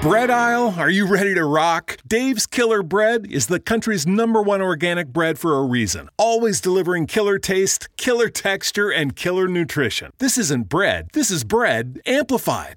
Bread aisle, are you ready to rock? Dave's Killer Bread is the country's number one organic bread for a reason. Always delivering killer taste, killer texture, and killer nutrition. This isn't bread, this is bread amplified.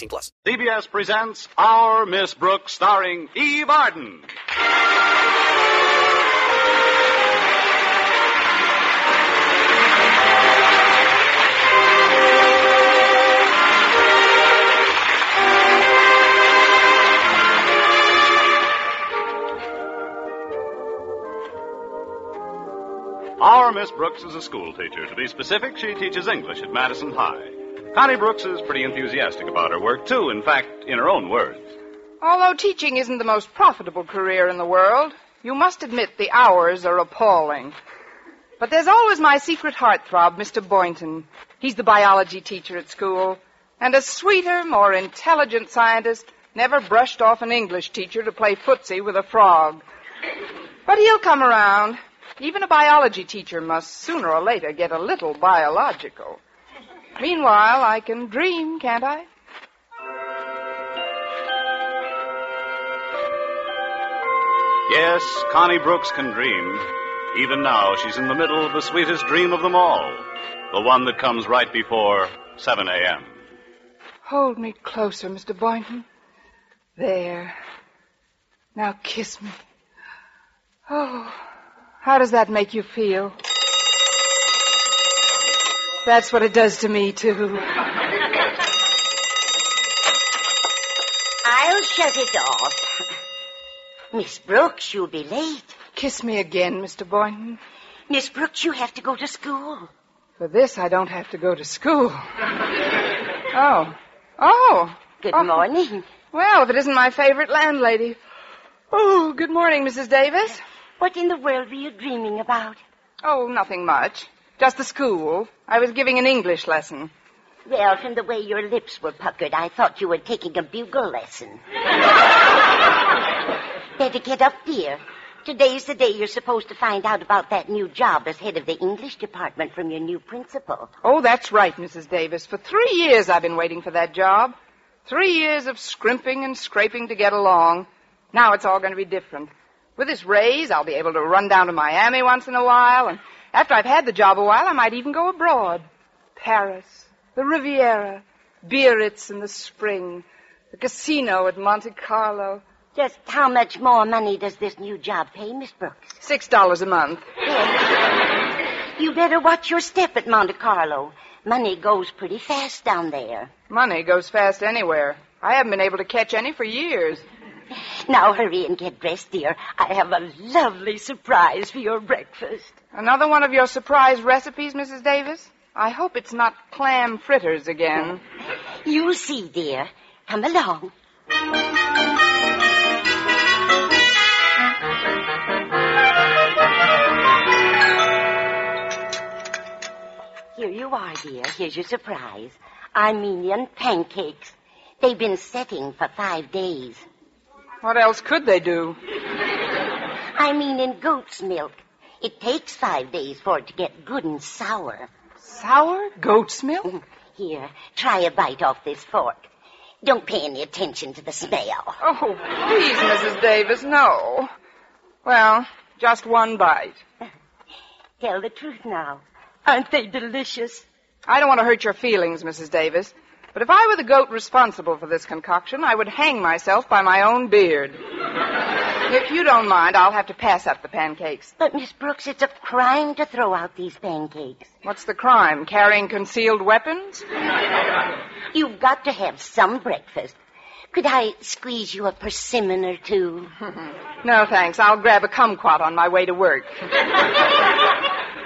plus. CBS presents Our Miss Brooks, starring Eve Arden. Our Miss Brooks is a school teacher. To be specific, she teaches English at Madison High. Connie Brooks is pretty enthusiastic about her work, too. In fact, in her own words. Although teaching isn't the most profitable career in the world, you must admit the hours are appalling. But there's always my secret heartthrob, Mr. Boynton. He's the biology teacher at school, and a sweeter, more intelligent scientist never brushed off an English teacher to play footsie with a frog. But he'll come around. Even a biology teacher must sooner or later get a little biological. Meanwhile, I can dream, can't I? Yes, Connie Brooks can dream. Even now, she's in the middle of the sweetest dream of them all. The one that comes right before 7 a.m. Hold me closer, Mr. Boynton. There. Now kiss me. Oh, how does that make you feel? That's what it does to me, too. I'll shut it off. Miss Brooks, you'll be late. Kiss me again, Mr. Boynton. Miss Brooks, you have to go to school. For this, I don't have to go to school. Oh. Oh. Good Oh. morning. Well, if it isn't my favorite landlady. Oh, good morning, Mrs. Davis. What in the world were you dreaming about? Oh, nothing much. Just the school. I was giving an English lesson. Well, from the way your lips were puckered, I thought you were taking a bugle lesson. Better get up, dear. Today's the day you're supposed to find out about that new job as head of the English department from your new principal. Oh, that's right, Mrs. Davis. For three years I've been waiting for that job. Three years of scrimping and scraping to get along. Now it's all going to be different. With this raise, I'll be able to run down to Miami once in a while, and after I've had the job a while, I might even go abroad. Paris, the Riviera, Biarritz in the spring, the casino at Monte Carlo. Just how much more money does this new job pay, Miss Brooks? Six dollars a month. You better watch your step at Monte Carlo. Money goes pretty fast down there. Money goes fast anywhere. I haven't been able to catch any for years. Now hurry and get dressed, dear. I have a lovely surprise for your breakfast. Another one of your surprise recipes, Mrs. Davis? I hope it's not clam fritters again. You'll see, dear. Come along. Here you are, dear. Here's your surprise. Armenian pancakes. They've been setting for five days. What else could they do? I mean in goat's milk. It takes five days for it to get good and sour. Sour goat's milk? Mm-hmm. Here, try a bite off this fork. Don't pay any attention to the smell. Oh, please, Mrs. Davis, no. Well, just one bite. Tell the truth now. Aren't they delicious? I don't want to hurt your feelings, Mrs. Davis, but if I were the goat responsible for this concoction, I would hang myself by my own beard. if you don't mind, I'll have to pass up the pancakes. But, Miss Brooks, it's a crime to throw out these pancakes. What's the crime? Carrying concealed weapons? You've got to have some breakfast. Could I squeeze you a persimmon or two? No, thanks. I'll grab a kumquat on my way to work.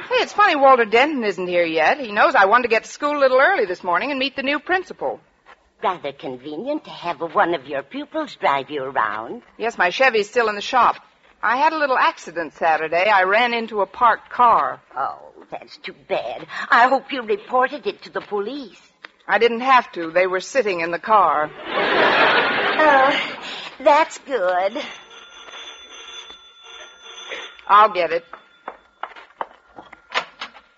Hey, it's funny Walter Denton isn't here yet. He knows I wanted to get to school a little early this morning and meet the new principal. rather convenient to have one of your pupils drive you around. Yes, my Chevy's still in the shop. I had a little accident Saturday. I ran into a parked car. Oh, that's too bad. I hope you reported it to the police. I didn't have to. They were sitting in the car. Oh, that's good. I'll get it.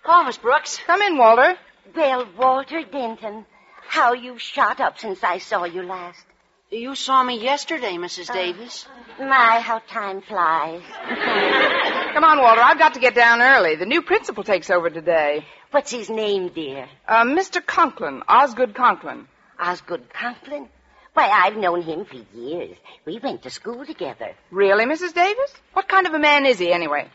Oh, Miss Brooks. Come in, Walter. Well, Walter Denton, how you've shot up since I saw you last. You saw me yesterday, Mrs. Davis. My, how time flies. Come on, Walter. I've got to get down early. The new principal takes over today. What's his name, dear? Uh, Mr. Conklin, Osgood Conklin. Osgood Conklin? Why, I've known him for years. We went to school together. Really, Mrs. Davis? What kind of a man is he, anyway?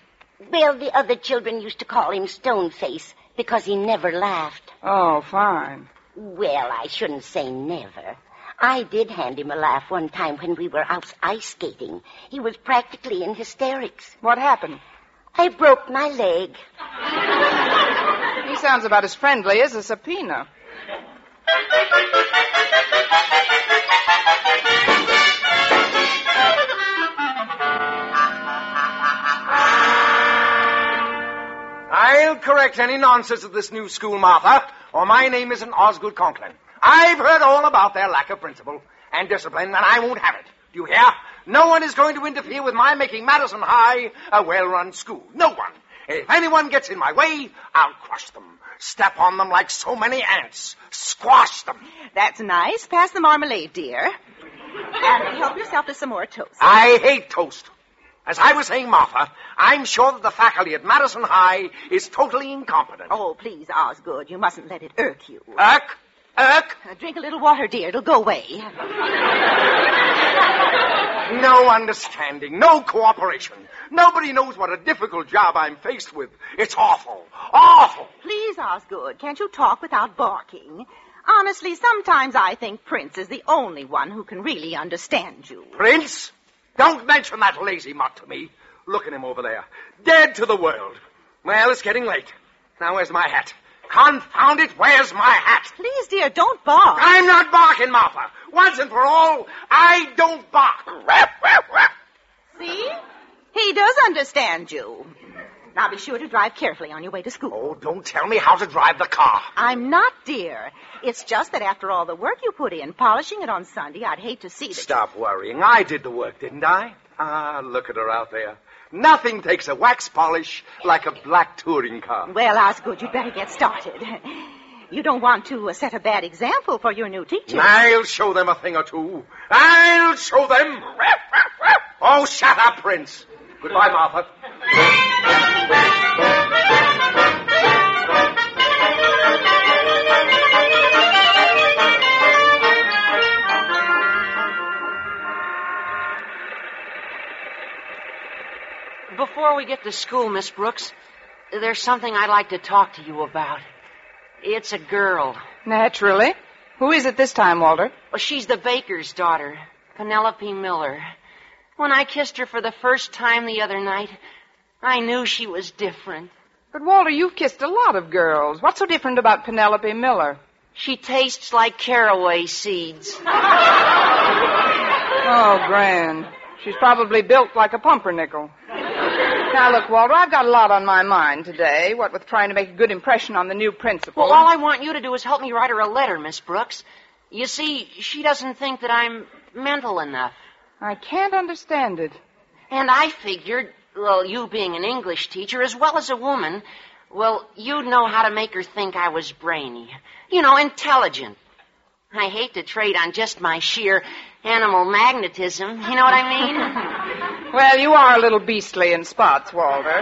Well, the other children used to call him Stoneface because he never laughed. Oh, fine. Well, I shouldn't say never. I did hand him a laugh one time when we were out ice skating. He was practically in hysterics. What happened? I broke my leg. He sounds about as friendly as a subpoena. I'll correct any nonsense of this new school, Martha, or my name isn't Osgood Conklin. I've heard all about their lack of principle and discipline, and I won't have it. Do you hear? No one is going to interfere with my making Madison High a well-run school. No one. If anyone gets in my way, I'll crush them, step on them like so many ants, squash them. That's nice. Pass the marmalade, dear. And help yourself to some more toast. I hate toast. As I was saying, Martha, I'm sure that the faculty at Madison High is totally incompetent. Oh, please, Osgood, you mustn't let it irk you. Irk? Irk? Uh, drink a little water, dear. It'll go away. No understanding, no cooperation. Nobody knows what a difficult job I'm faced with. It's awful. Awful. Please, Osgood, can't you talk without barking? Honestly, sometimes I think Prince is the only one who can really understand you. Prince? Don't mention that lazy mutt to me. Look at him over there. Dead to the world. Well, it's getting late. Now, where's my hat? Confound it, where's my hat? Please, dear, don't bark. I'm not barking, Martha. Once and for all, I don't bark. See? He does understand you. Now be sure to drive carefully on your way to school. Oh, don't tell me how to drive the car. I'm not, dear. It's just that after all the work you put in, polishing it on Sunday, I'd hate to see that. Stop worrying. I did the work, didn't I? Ah, look at her out there. Nothing takes a wax polish like a black touring car. Well, Osgood, you'd better get started. You don't want to uh, set a bad example for your new teacher. I'll show them a thing or two. I'll show them. Oh, shut up, Prince. Goodbye, Martha. Before we get to school, Miss Brooks, there's something I'd like to talk to you about. It's a girl. Naturally. Who is it this time, Walter? Well, she's the baker's daughter, Penelope Miller. When I kissed her for the first time the other night, I knew she was different. But, Walter, you've kissed a lot of girls. What's so different about Penelope Miller? She tastes like caraway seeds. Oh, grand. She's probably built like a pumpernickel. Now, look, Walter, I've got a lot on my mind today, what with trying to make a good impression on the new principal. Well, all I want you to do is help me write her a letter, Miss Brooks. You see, she doesn't think that I'm mental enough. I can't understand it. And I figured, well, you being an English teacher as well as a woman, well, you'd know how to make her think I was brainy. You know, intelligent. I hate to trade on just my sheer animal magnetism. You know what I mean? Well, you are a little beastly in spots, Walter.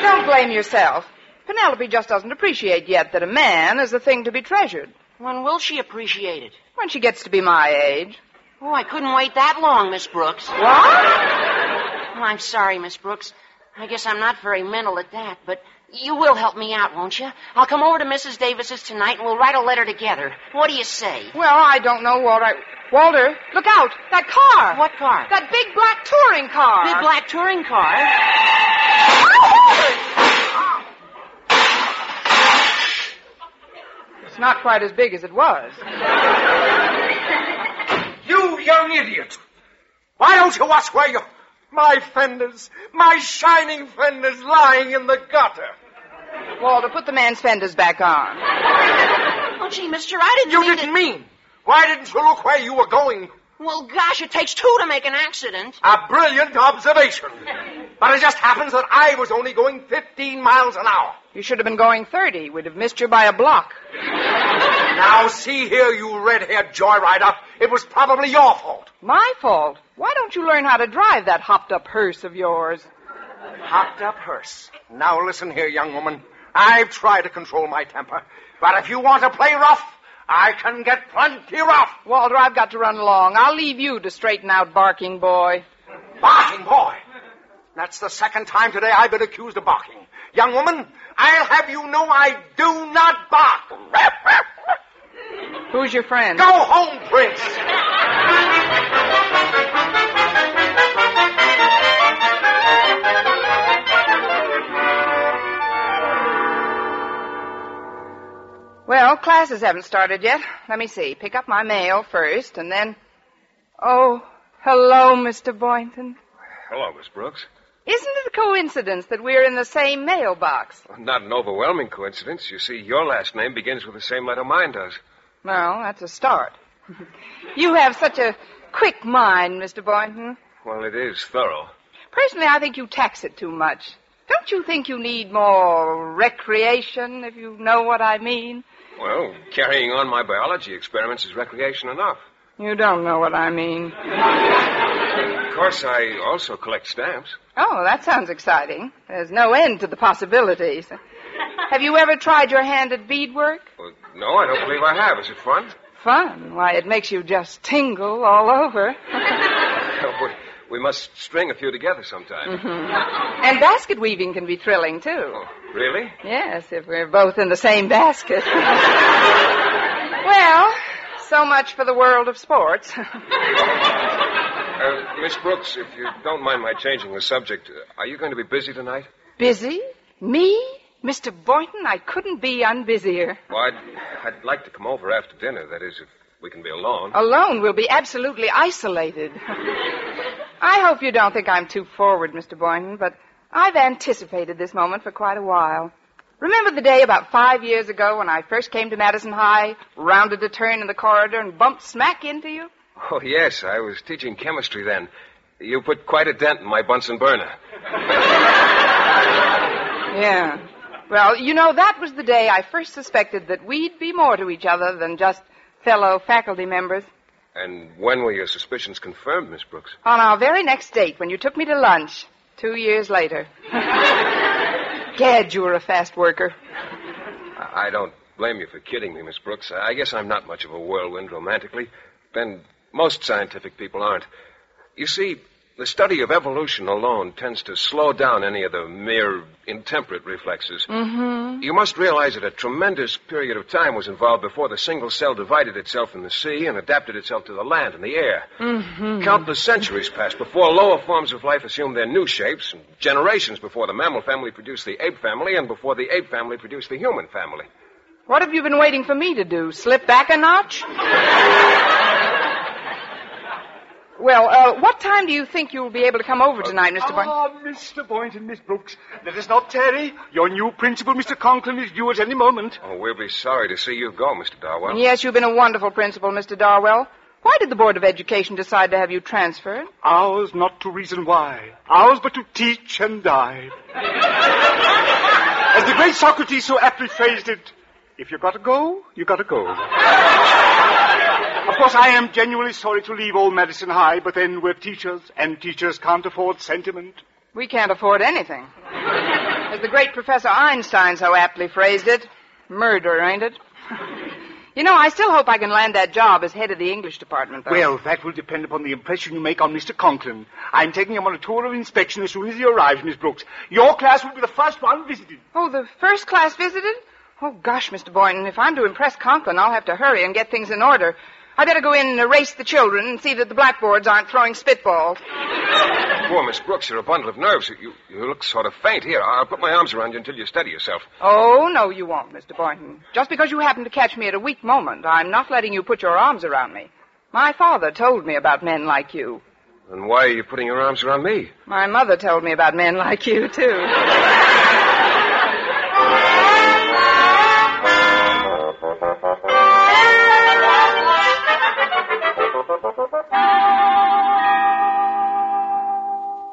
Don't blame yourself. Penelope just doesn't appreciate yet that a man is a thing to be treasured. when will she appreciate it? When she gets to be my age. Oh, I couldn't wait that long, Miss Brooks. What? Oh, I'm sorry, Miss Brooks. I guess I'm not very mental at that, but you will help me out, won't you? I'll come over to Mrs. Davis's tonight and we'll write a letter together. What do you say? Well, I don't know, Walter. I... Walter, look out! That car! What car? That big black touring car! Big black touring car. It's not quite as big as it was. You young idiot! Why don't you watch where you... My fenders, my shining fenders lying in the gutter. Walter, put the man's fenders back on. Oh, gee, mister, I didn't You mean didn't to... mean. Why didn't you look where you were going? Well, gosh, it takes two to make an accident. A brilliant observation. But it just happens that I was only going 15 miles an hour. You should have been going 30. We'd have missed you by a block. Now, see here, you red-haired joyrider. It was probably your fault. My fault. Why don't you learn how to drive that hopped up hearse of yours? Hopped up hearse. Now, listen here, young woman. I've tried to control my temper. But if you want to play rough, I can get plenty rough. Walter, I've got to run along. I'll leave you to straighten out Barking Boy. Barking boy. That's the second time today I've been accused of barking. Young woman, I'll have you know I do not bark. Who's your friend? Go home, Prince. Well, classes haven't started yet. Let me see. Pick up my mail first, and then. Oh, hello, Mr. Boynton. Hello, Miss Brooks. Isn't it a coincidence that we're in the same mailbox? Not an overwhelming coincidence. You see, your last name begins with the same letter mine does. Well, that's a start. you have such a quick mind, Mr. Boynton. Well, it is thorough. Personally, I think you tax it too much. Don't you think you need more recreation, if you know what I mean? Well, carrying on my biology experiments is recreation enough. You don't know what I mean. Of course, I also collect stamps. Oh, that sounds exciting. There's no end to the possibilities. Have you ever tried your hand at beadwork? Well, no, I don't believe I have. Is it fun? Fun. Why, it makes you just tingle all over. Oh, we, must string a few together sometime. And basket weaving can be thrilling, too. Really? Yes, if we're both in the same basket. well, so much for the world of sports. Uh, Miss Brooks, if you don't mind my changing the subject, uh, are you going to be busy tonight? Busy? Me? Mr. Boynton, I couldn't be unbusier. Well, I'd, I'd like to come over after dinner. That is, if we can be alone. Alone, we'll be absolutely isolated. I hope you don't think I'm too forward, Mr. Boynton, but I've anticipated this moment for quite a while. Remember the day about five years ago when I first came to Madison High, rounded a turn in the corridor, and bumped smack into you? Oh, yes, I was teaching chemistry then. You put quite a dent in my Bunsen burner. Yeah. Well, you know, that was the day I first suspected that we'd be more to each other than just fellow faculty members. And when were your suspicions confirmed, Miss Brooks? On our very next date, when you took me to lunch, two years later. Gad, you were a fast worker. I don't blame you for kidding me, Miss Brooks. I guess I'm not much of a whirlwind romantically. And most scientific people aren't. You see, the study of evolution alone tends to slow down any of the mere intemperate reflexes. Mm-hmm. You must realize that a tremendous period of time was involved before the single cell divided itself in the sea and adapted itself to the land and the air. Mm-hmm. Countless centuries passed before lower forms of life assumed their new shapes, and generations before the mammal family produced the ape family, and before the ape family produced the human family. What have you been waiting for me to do? Slip back a notch? Well, uh, what time do you think you'll be able to come over tonight, Mr. Boynton? Ah, Mr. Boynton, Miss Brooks, let us not tarry. Your new principal, Mr. Conklin, is due at any moment. Oh, we'll be sorry to see you go, Mr. Darwell. Yes, you've been a wonderful principal, Mr. Darwell. Why did the Board of Education decide to have you transferred? Ours not to reason why. Ours but to teach and die. As the great Socrates so aptly phrased it, if you've gotta go, you've gotta go. Of course, I am genuinely sorry to leave old Madison High, but then we're teachers, and teachers can't afford sentiment. We can't afford anything. As the great Professor Einstein so aptly phrased it, murder, ain't it? You know, I still hope I can land that job as head of the English department, though. Well, that will depend upon the impression you make on Mr. Conklin. I'm taking him on a tour of inspection as soon as he arrives, Miss Brooks. Your class will be the first one visited. Oh, the first class visited? Oh, gosh, Mr. Boynton, if I'm to impress Conklin, I'll have to hurry and get things in order. I better go in and erase the children and see that the blackboards aren't throwing spitballs. Poor Miss Brooks, you're a bundle of nerves. You, you look sort of faint. Here, I'll put my arms around you until you steady yourself. Oh, no, you won't, Mr. Boynton. Just because you happen to catch me at a weak moment, I'm not letting you put your arms around me. My father told me about men like you. Then why are you putting your arms around me? My mother told me about men like you, too.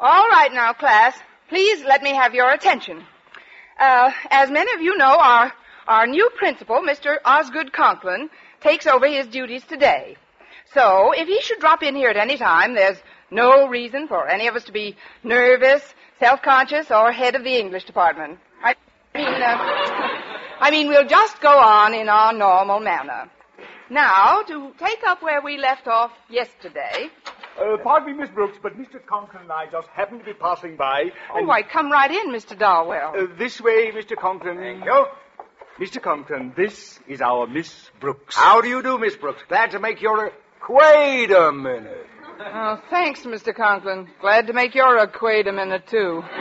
All right now, class. Please let me have your attention. Uh, as many of you know, our, our new principal, Mr. Osgood Conklin, takes over his duties today. So, if he should drop in here at any time, there's no reason for any of us to be nervous, self-conscious, or head of the English department. I mean, uh, I mean, we'll just go on in our normal manner. Now, to take up where we left off yesterday. Uh, pardon me, Miss Brooks, but Mr. Conklin and I just happened to be passing by. Oh, why, come right in, Mr. Darwell. Uh, this way, Mr. Conklin. Thank you. Mr. Conklin, this is our Miss Brooks. How do you do, Miss Brooks? Glad to make your. Wait a minute. Oh, thanks, Mr. Conklin. Glad to make your acquaintance, a minute, too.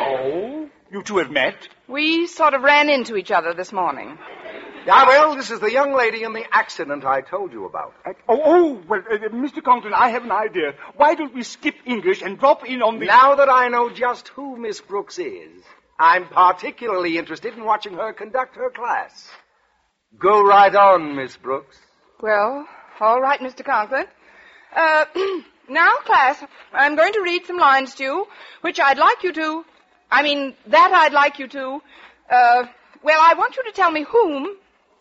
Oh? You two have met? We sort of ran into each other this morning. Ah, well, this is the young lady in the accident I told you about. Uh, oh, oh, well, uh, Mr. Conklin, I have an idea. Why don't we skip English and drop in on the. Now that I know just who Miss Brooks is, I'm particularly interested in watching her conduct her class. Go right on, Miss Brooks. Well, all right, Mr. Conklin. Uh, now, class, I'm going to read some lines to you, which I'd like you to. I mean, that I'd like you to. Uh, well, I want you to tell me whom.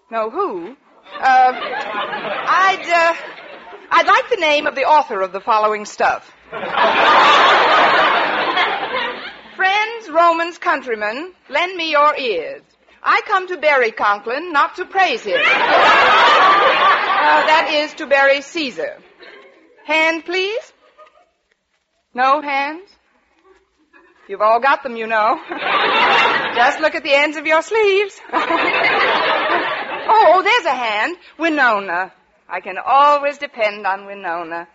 No, who. Uh, I'd. Uh, I'd like the name of the author of the following stuff. Friends, Romans, countrymen, lend me your ears. I come to bury Conklin, not to praise him. Uh, that is to bury Caesar. Hand, please. No hands? You've all got them, you know. Just look at the ends of your sleeves. oh, there's a hand. Winona. I can always depend on Winona.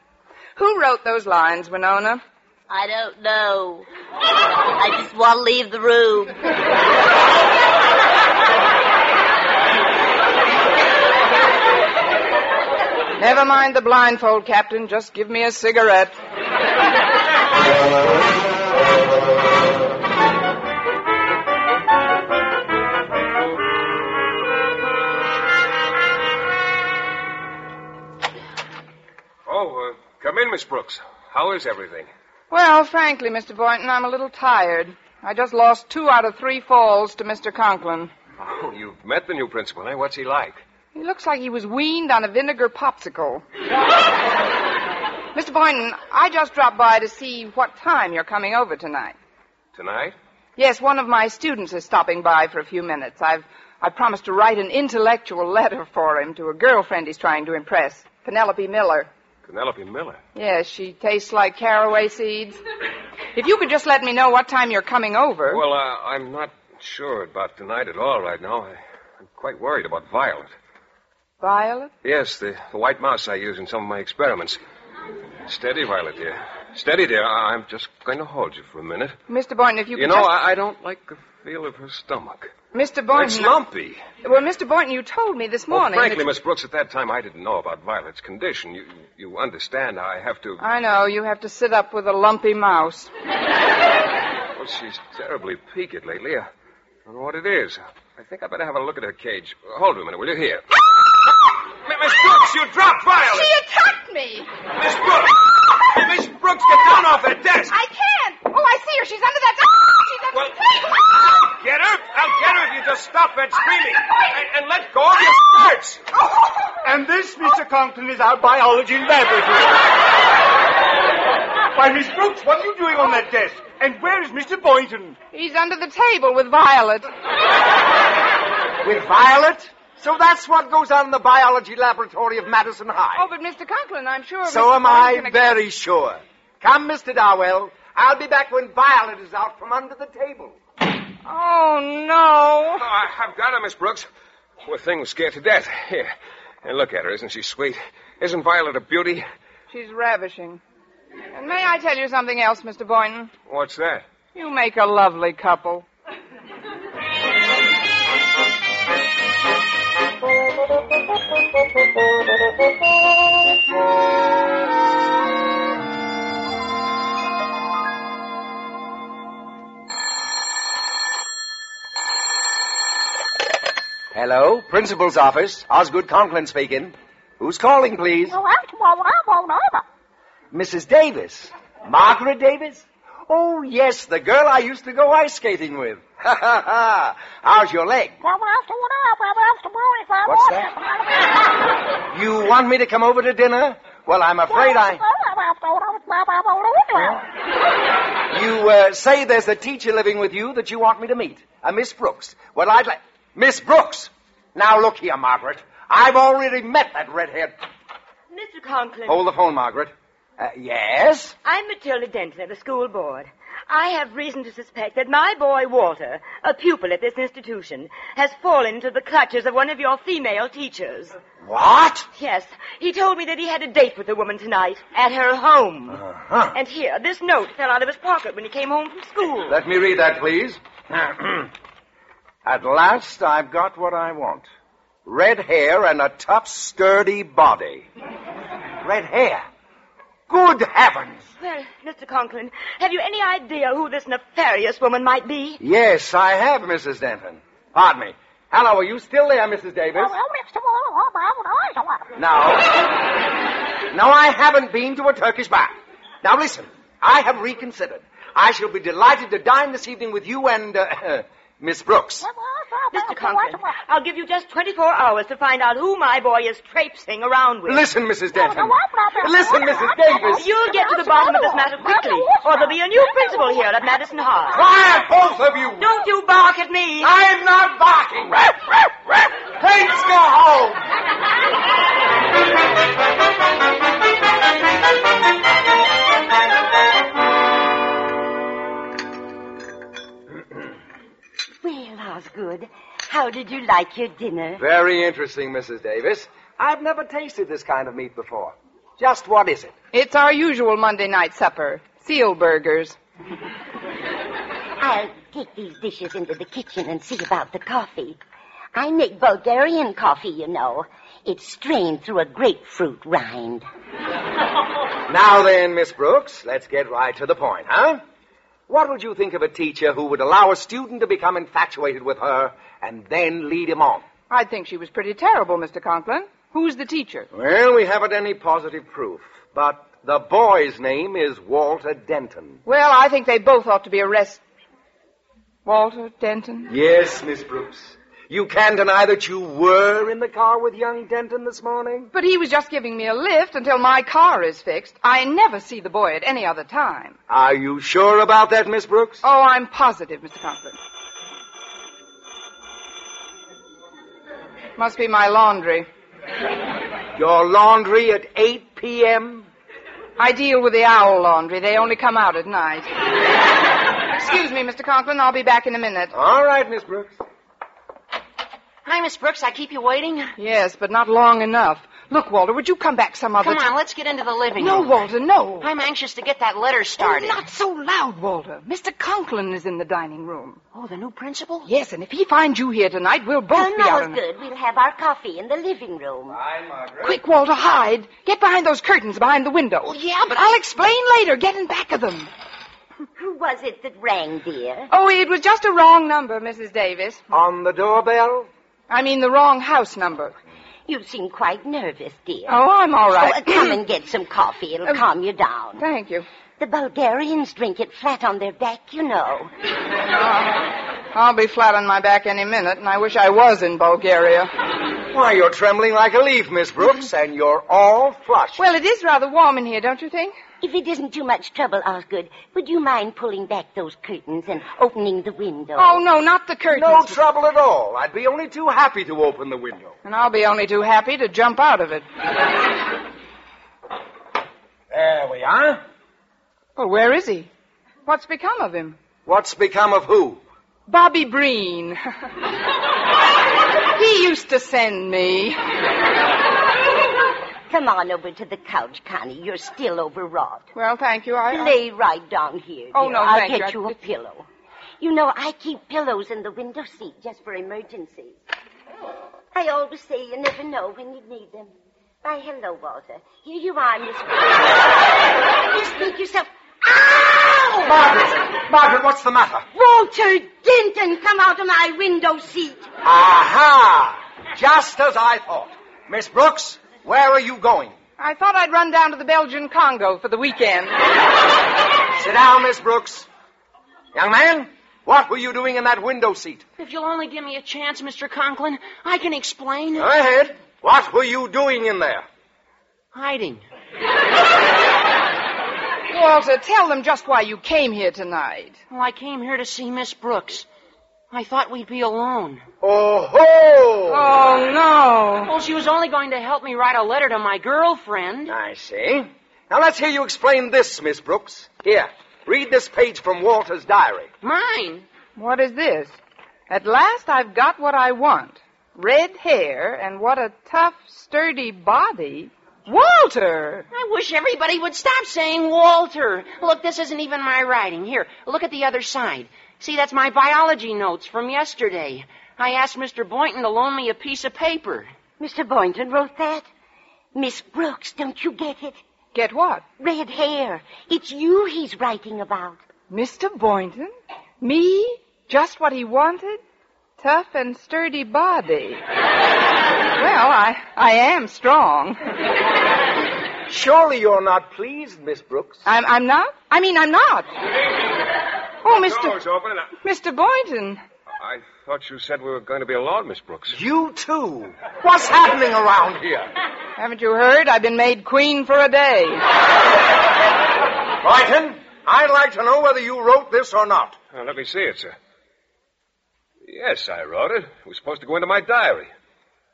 Who wrote those lines, Winona? I don't know. I just want to leave the room. Never mind the blindfold, Captain. Just give me a cigarette. In, Miss Brooks. How is everything? Well, frankly, Mr. Boynton, I'm a little tired. I just lost two out of three falls to Mr. Conklin. Oh, you've met the new principal, eh? What's he like? He looks like he was weaned on a vinegar popsicle. Mr. Boynton, I just dropped by to see what time you're coming over tonight. Tonight? Yes, one of my students is stopping by for a few minutes. I've I promised to write an intellectual letter for him to a girlfriend he's trying to impress, Penelope Miller. Penelope Miller. Yes, she tastes like caraway seeds. If you could just let me know what time you're coming over. Well, uh, I'm not sure about tonight at all right now. I, I'm quite worried about Violet. Violet? Yes, the, the white mouse I use in some of my experiments. Steady, Violet, dear. Steady, dear. I- I'm just going to hold you for a minute. Mr. Boynton, if you You know, just... I, I don't like the feel of her stomach. Mr. Boynton... It's lumpy. Well, Mr. Boynton, you told me this morning. Well, frankly, that- Miss Brooks, at that time I didn't know about Violet's condition. You, you understand I have to. I know, you have to sit up with a lumpy mouse. Well, she's terribly peaked lately. I don't know what it is. I think I better have a look at her cage. Hold her a minute, will you? Here. Miss Brooks, you dropped Violet! She attacked me! Miss Brooks! Hey, Miss Brooks, get down off that desk! I can't! Oh, I see her. She's under that... She's table! Get her! I'll get her if you just stop that screaming. And, and let go of your skirts! And this, Mr. Conklin, is our biology laboratory. Why, Miss Brooks, what are you doing on that desk? And where is Mr. Boynton? He's under the table with Violet. With Violet? So that's what goes on in the biology laboratory of Madison High. Oh, but Mr. Conklin, I'm sure... So Mr. am I Boynton can- very sure. Come, Mr. Darwell. I'll be back when Violet is out from under the table. Oh, no. Oh, I, I've got her, Miss Brooks. Poor thing was scared to death. Here. And look at her. Isn't she sweet? Isn't Violet a beauty? She's ravishing. And may I tell you something else, Mr. Boynton? What's that? You make a lovely couple. Hello, principal's office. Osgood Conklin speaking. Who's calling, please? Oh, wow. Mrs. Davis. Margaret Davis? Oh, yes, the girl I used to go ice skating with. Ha ha ha. How's your leg? What's that? You want me to come over to dinner? Well, I'm afraid I. You uh, say there's a teacher living with you that you want me to meet, a Miss Brooks. Well, I'd like. Miss Brooks! Now look here, Margaret. I've already met that redhead. Mr. Conklin. Hold the phone, Margaret. Uh, yes? I'm Matilda Denton of the school board. I have reason to suspect that my boy Walter, a pupil at this institution, has fallen into the clutches of one of your female teachers. What? Yes, he told me that he had a date with a woman tonight at her home. Uh-huh. And here, this note fell out of his pocket when he came home from school. Let me read that, please. At last, I've got what I want. Red hair and a tough, sturdy body. Red hair? Good heavens! Well, Mr. Conklin, have you any idea who this nefarious woman might be? Yes, I have, Mrs. Denton. Pardon me. Hello, are you still there, Mrs. Davis? No. No, I haven't been to a Turkish bath. Now listen, I have reconsidered. I shall be delighted to dine this evening with you and uh, Miss Brooks. Mr. Conklin, I'll give you just 24 hours to find out who my boy is traipsing around with. Listen, Mrs. Denton. Listen, Mrs. Davis. You'll get to the bottom of this matter quickly, or there'll be a new principal here at Madison High. Quiet, both of you. Don't you bark at me. I'm not barking. Let's go home. Osgood, how did you like your dinner? Very interesting, Mrs. Davis. I've never tasted this kind of meat before. Just what is it? It's our usual Monday night supper. Seal burgers. I'll take these dishes into the kitchen and see about the coffee. I make Bulgarian coffee, you know. It's strained through a grapefruit rind. Now then, Miss Brooks, let's get right to the point, huh? What would you think of a teacher who would allow a student to become infatuated with her and then lead him on? I'd think she was pretty terrible, Mr. Conklin. Who's the teacher? Well, we haven't any positive proof, but the boy's name is Walter Denton. Well, I think they both ought to be arrested. Walter Denton? Yes, Miss Brooks. You can't deny that you were in the car with young Denton this morning? But he was just giving me a lift until my car is fixed. I never see the boy at any other time. Are you sure about that, Miss Brooks? Oh, I'm positive, Mr. Conklin. Must be my laundry. Your laundry at 8 p.m.? I deal with the owl laundry. They only come out at night. Excuse me, Mr. Conklin. I'll be back in a minute. All right, Miss Brooks. Hi, Miss Brooks. I keep you waiting? Yes, but not long enough. Look, Walter, would you come back some other Come time? on, let's get into the living room. No, room. Walter, no. I'm anxious to get that letter started. Oh, not so loud, Walter. Mr. Conklin is in the dining room. Oh, the new principal? Yes, and if he finds you here tonight, we'll both Oh, be no, out. No, on- good. We'll have our coffee in the living room. Hi, Margaret. Quick, Walter, hide. Get behind those curtains behind the window. Oh, yeah, but I'll explain later. Get in back of them. Who was it that rang, dear? Oh, it was just a wrong number, Mrs. Davis. On the doorbell? I mean the wrong house number. You seem quite nervous, dear. Oh, I'm all right. Oh, uh, come and get some coffee. It'll Um, calm you down. Thank you. The Bulgarians drink it flat on their back, you know. I'll be flat on my back any minute, and I wish I was in Bulgaria. Why, you're trembling like a leaf, Miss Brooks, and you're all flushed. Well, it is rather warm in here, don't you think? If it isn't too much trouble, Osgood, would you mind pulling back those curtains and opening the window? Oh, no, not the curtains. No trouble at all. I'd be only too happy to open the window. And I'll be only too happy to jump out of it. There we are. Well, where is he? What's become of him? What's become of who? Bobby Breen. he used to send me. Come on over to the couch, Connie. You're still overwrought. Well, thank you. I, I... Lay right down here. Oh, dear. no, I'll thank get I- you a pillow. You know, I keep pillows in the window seat just for emergencies. I always say you never know when you need them. Why, hello, Walter. Here you are, Miss. Just make yourself. Ow! Margaret! Margaret, what's the matter? Walter Denton, come out of my window seat. Aha! Just as I thought. Miss Brooks, where are you going? I thought I'd run down to the Belgian Congo for the weekend. Sit down, Miss Brooks. Young man, what were you doing in that window seat? If you'll only give me a chance, Mr. Conklin, I can explain. Go ahead. What were you doing in there? Hiding. Walter, tell them just why you came here tonight. Well, I came here to see Miss Brooks. I thought we'd be alone. Oh ho! Oh, no. Well, she was only going to help me write a letter to my girlfriend. I see. Now let's hear you explain this, Miss Brooks. Here, read this page from Walter's diary. Mine? What is this? At last I've got what I want. Red hair and what a tough, sturdy body. Walter! I wish everybody would stop saying Walter. Look, this isn't even my writing. Here, look at the other side. See, that's my biology notes from yesterday. I asked Mr. Boynton to loan me a piece of paper. Mr. Boynton wrote that? Miss Brooks, don't you get it? Get what? Red hair. It's you he's writing about. Mr. Boynton? Me? Just what he wanted? Tough and sturdy body. well, I, I am strong. Surely you're not pleased, Miss Brooks. I'm, I'm not? I mean, I'm not. Oh, Mr. Door's open. and I- Mr. Boynton. I thought you said we were going to be alone, Miss Brooks. You too. What's happening around here? Haven't you heard? I've been made queen for a day. Boynton, I'd like to know whether you wrote this or not. Let me see it, sir. Yes, I wrote it. It was supposed to go into my diary.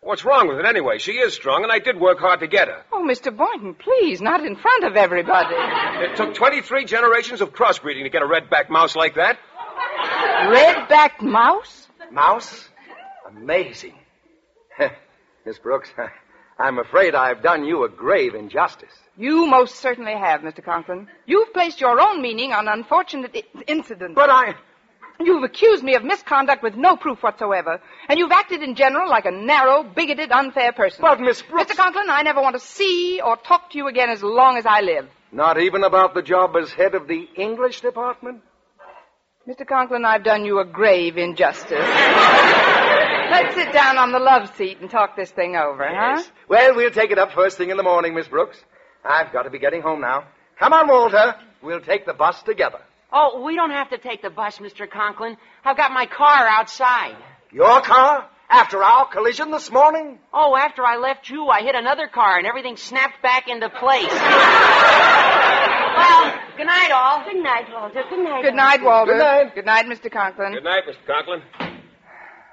What's wrong with it anyway? She is strong, and I did work hard to get her. Oh, Mr. Boynton, please, not in front of everybody. It took 23 generations of crossbreeding to get a red-backed mouse like that. Red-backed mouse? Mouse? Amazing. Miss Brooks, I'm afraid I've done you a grave injustice. You most certainly have, Mr. Conklin. You've placed your own meaning on unfortunate I- incidents. But I. You've accused me of misconduct with no proof whatsoever, and you've acted in general like a narrow, bigoted, unfair person. But, Miss Brooks. Mr. Conklin, I never want to see or talk to you again as long as I live. Not even about the job as head of the English department? Mr. Conklin, I've done you a grave injustice. Let's sit down on the love seat and talk this thing over, huh? Well, we'll take it up first thing in the morning, Miss Brooks. I've got to be getting home now. Come on, Walter. We'll take the bus together. Oh, we don't have to take the bus, Mr. Conklin. I've got my car outside. Your car? After our collision this morning? Oh, after I left you, I hit another car and everything snapped back into place. well, good night, all. Good night, Walter. Good night. Good night, Walter. Good night. Good night, Mr. Conklin. Good night, Mr. Conklin.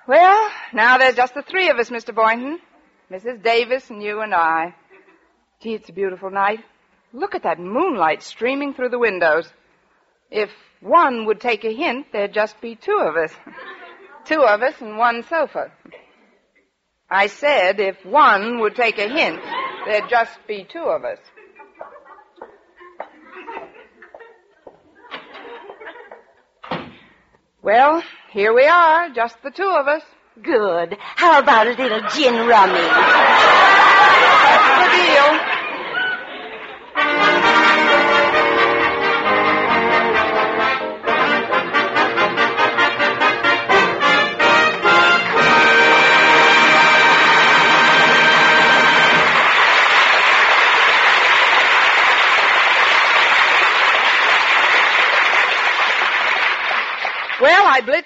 Well, now there's just the three of us, Mr. Boynton. Mrs. Davis and you and I. Gee, it's a beautiful night. Look at that moonlight streaming through the windows. If one would take a hint, there'd just be two of us. two of us and one sofa. I said if one would take a hint, there'd just be two of us. Well, here we are, just the two of us. Good. How about a little gin rummy? That's the deal.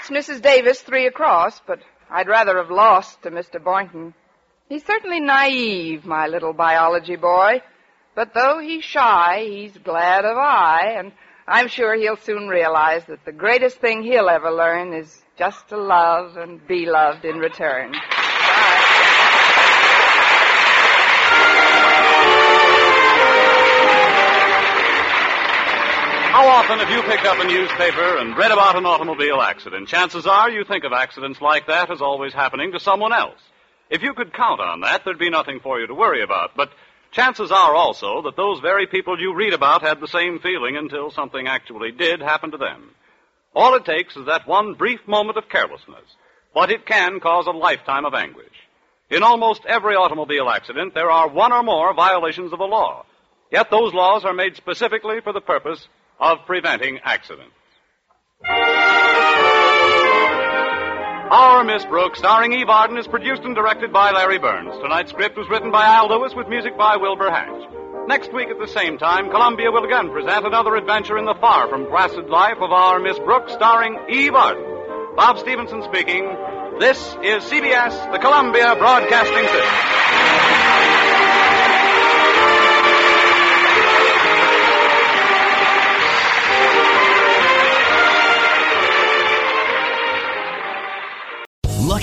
Mrs. Davis three across, but I'd rather have lost to Mr. Boynton. He's certainly naive, my little biology boy. But though he's shy, he's glad of I, and I'm sure he'll soon realize that the greatest thing he'll ever learn is just to love and be loved in return. How often have you picked up a newspaper and read about an automobile accident? Chances are you think of accidents like that as always happening to someone else. If you could count on that, there'd be nothing for you to worry about. But chances are also that those very people you read about had the same feeling until something actually did happen to them. All it takes is that one brief moment of carelessness, but it can cause a lifetime of anguish. In almost every automobile accident, there are one or more violations of the law. Yet those laws are made specifically for the purpose of preventing accidents. Our Miss Brooks, starring Eve Arden, is produced and directed by Larry Berns. Tonight's script was written by Al Lewis with music by Wilbur Hatch. Next week at the same time, Columbia will again present another adventure in the far from placid life of our Miss Brooks, starring Eve Arden. Bob Stevenson speaking. This is CBS, the Columbia Broadcasting System.